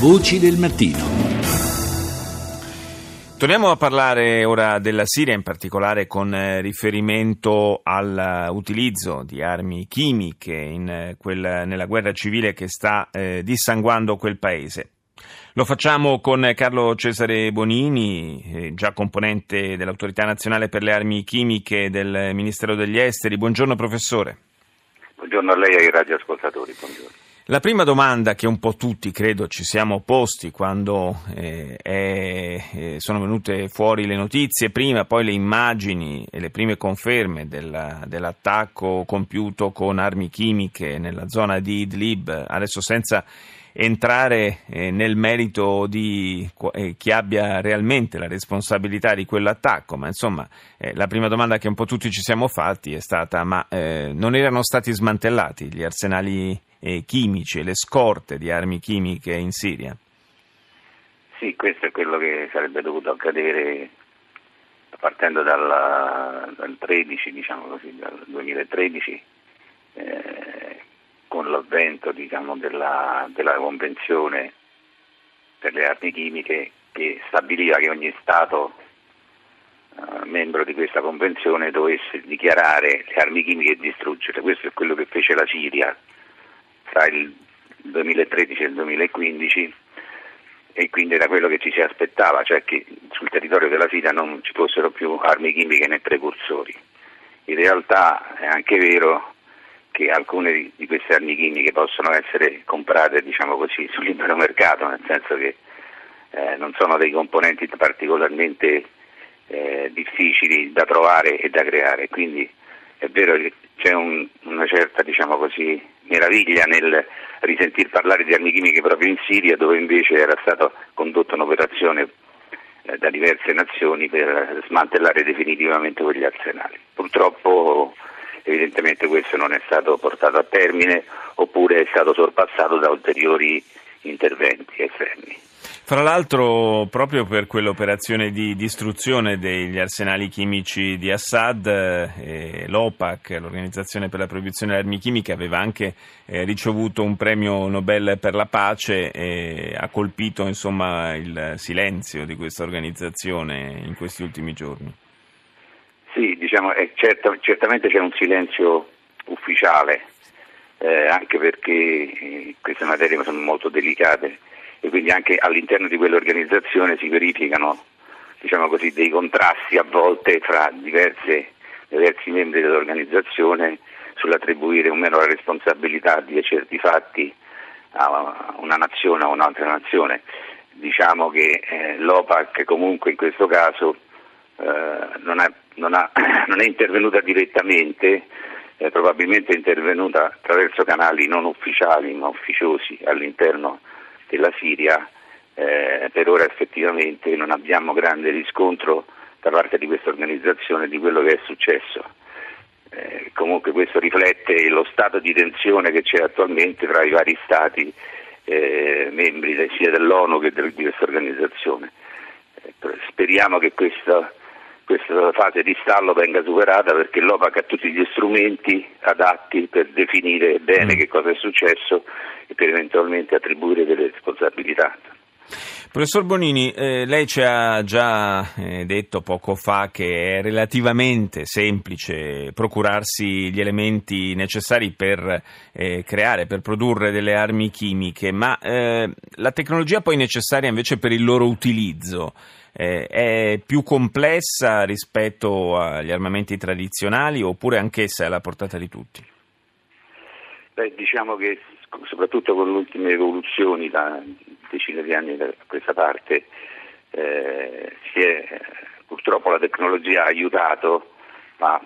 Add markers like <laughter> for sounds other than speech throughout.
Voci del mattino. Torniamo a parlare ora della Siria, in particolare con eh, riferimento all'utilizzo di armi chimiche in eh, quel, nella guerra civile che sta eh, dissanguando quel paese. Lo facciamo con Carlo Cesare Bonini, eh, già componente dell'Autorità Nazionale per le Armi Chimiche del Ministero degli Esteri. Buongiorno professore. Buongiorno a lei e ai radioascoltatori. Buongiorno. La prima domanda che un po' tutti credo ci siamo posti quando eh, è, eh, sono venute fuori le notizie, prima poi le immagini e le prime conferme della, dell'attacco compiuto con armi chimiche nella zona di Idlib, adesso senza entrare eh, nel merito di eh, chi abbia realmente la responsabilità di quell'attacco, ma insomma eh, la prima domanda che un po' tutti ci siamo fatti è stata ma eh, non erano stati smantellati gli arsenali eh, chimici le scorte di armi chimiche in Siria? Sì, questo è quello che sarebbe dovuto accadere partendo dalla, dal 13, diciamo così, dal 2013, eh, con l'avvento diciamo, della, della Convenzione per le armi chimiche che stabiliva che ogni Stato Uh, membro di questa convenzione dovesse dichiarare le armi chimiche e distruggerle. Questo è quello che fece la Siria tra il 2013 e il 2015 e quindi era quello che ci si aspettava, cioè che sul territorio della Siria non ci fossero più armi chimiche né precursori. In realtà è anche vero che alcune di queste armi chimiche possono essere comprate diciamo così, <laughs> sul libero mercato, nel senso che eh, non sono dei componenti particolarmente eh, difficili da trovare e da creare, quindi è vero che c'è un, una certa diciamo così, meraviglia nel risentir parlare di armi chimiche proprio in Siria, dove invece era stata condotta un'operazione eh, da diverse nazioni per smantellare definitivamente quegli arsenali. Purtroppo evidentemente questo non è stato portato a termine oppure è stato sorpassato da ulteriori interventi esterni. Fra l'altro, proprio per quell'operazione di distruzione degli arsenali chimici di Assad, eh, l'OPAC, l'Organizzazione per la proibizione delle armi chimiche, aveva anche eh, ricevuto un premio Nobel per la pace e ha colpito insomma, il silenzio di questa organizzazione in questi ultimi giorni. Sì, diciamo, certo, certamente c'è un silenzio ufficiale, eh, anche perché eh, queste materie sono molto delicate e quindi anche all'interno di quell'organizzazione si verificano diciamo così, dei contrasti a volte fra diverse, diversi membri dell'organizzazione sull'attribuire o meno la responsabilità di certi fatti a una nazione o a un'altra nazione. Diciamo che eh, l'OPAC comunque in questo caso eh, non, è, non, ha, <coughs> non, è, intervenuta direttamente, eh, probabilmente è intervenuta attraverso canali non ufficiali ma ufficiosi all'interno della Siria, eh, per ora effettivamente non abbiamo grande riscontro da parte di questa organizzazione di quello che è successo. Eh, comunque questo riflette lo stato di tensione che c'è attualmente tra i vari stati eh, membri sia dell'ONU che di questa organizzazione. Eh, speriamo che questa, questa, fase di stallo venga superata perché l'OPAC ha tutti gli strumenti adatti per definire bene mm. che cosa è successo e per eventualmente attribuire delle responsabilità. Professor Bonini, eh, lei ci ha già eh, detto poco fa che è relativamente semplice procurarsi gli elementi necessari per eh, creare, per produrre delle armi chimiche, ma eh, la tecnologia poi necessaria invece per il loro utilizzo eh, è più complessa rispetto agli armamenti tradizionali oppure anch'essa è alla portata di tutti? Beh, diciamo che soprattutto con le ultime evoluzioni da decine di anni da questa parte, eh, è, purtroppo la tecnologia ha aiutato a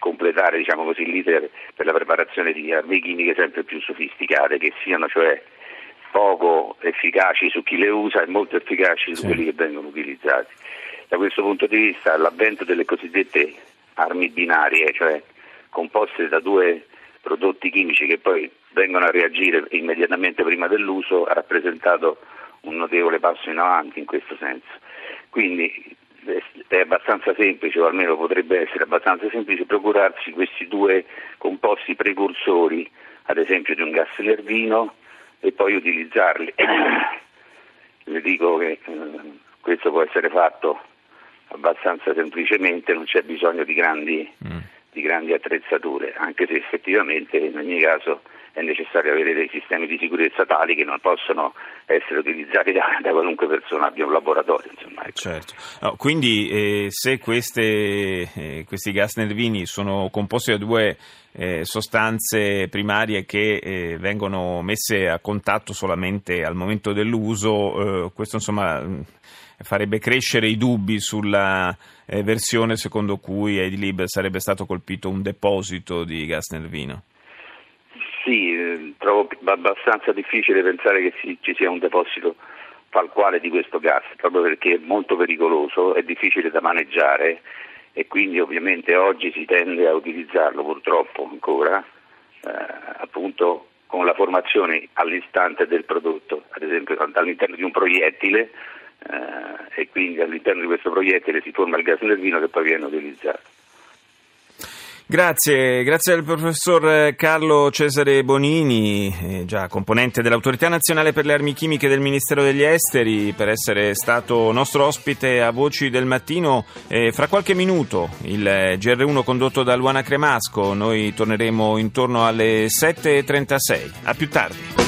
completare diciamo così, l'iter per la preparazione di armi chimiche sempre più sofisticate, che siano cioè poco efficaci su chi le usa e molto efficaci su sì. quelli che vengono utilizzati. Da questo punto di vista l'avvento delle cosiddette armi binarie, cioè composte da due prodotti chimici che poi vengono a reagire immediatamente prima dell'uso ha rappresentato un notevole passo in avanti in questo senso. Quindi è abbastanza semplice, o almeno potrebbe essere abbastanza semplice, procurarsi questi due composti precursori, ad esempio di un gas nervino e poi utilizzarli. <coughs> Le dico che eh, questo può essere fatto abbastanza semplicemente, non c'è bisogno di grandi, mm. di grandi attrezzature, anche se effettivamente in ogni caso è necessario avere dei sistemi di sicurezza tali che non possono essere utilizzati da, da qualunque persona abbia un laboratorio. Insomma, ecco. certo. no, quindi eh, se queste, eh, questi gas nervini sono composti da due eh, sostanze primarie che eh, vengono messe a contatto solamente al momento dell'uso, eh, questo insomma farebbe crescere i dubbi sulla eh, versione secondo cui a Idlib sarebbe stato colpito un deposito di gas nervino. Sì, eh, trovo abbastanza difficile pensare che ci sia un deposito tal quale di questo gas, proprio perché è molto pericoloso, è difficile da maneggiare e quindi ovviamente oggi si tende a utilizzarlo purtroppo ancora eh, appunto con la formazione all'istante del prodotto, ad esempio all'interno di un proiettile eh, e quindi all'interno di questo proiettile si forma il gas nervino che poi viene utilizzato. Grazie, grazie al professor Carlo Cesare Bonini, eh, già componente dell'Autorità Nazionale per le Armi Chimiche del Ministero degli Esteri, per essere stato nostro ospite a Voci del Mattino. Eh, fra qualche minuto il GR1 condotto da Luana Cremasco, noi torneremo intorno alle 7.36. A più tardi.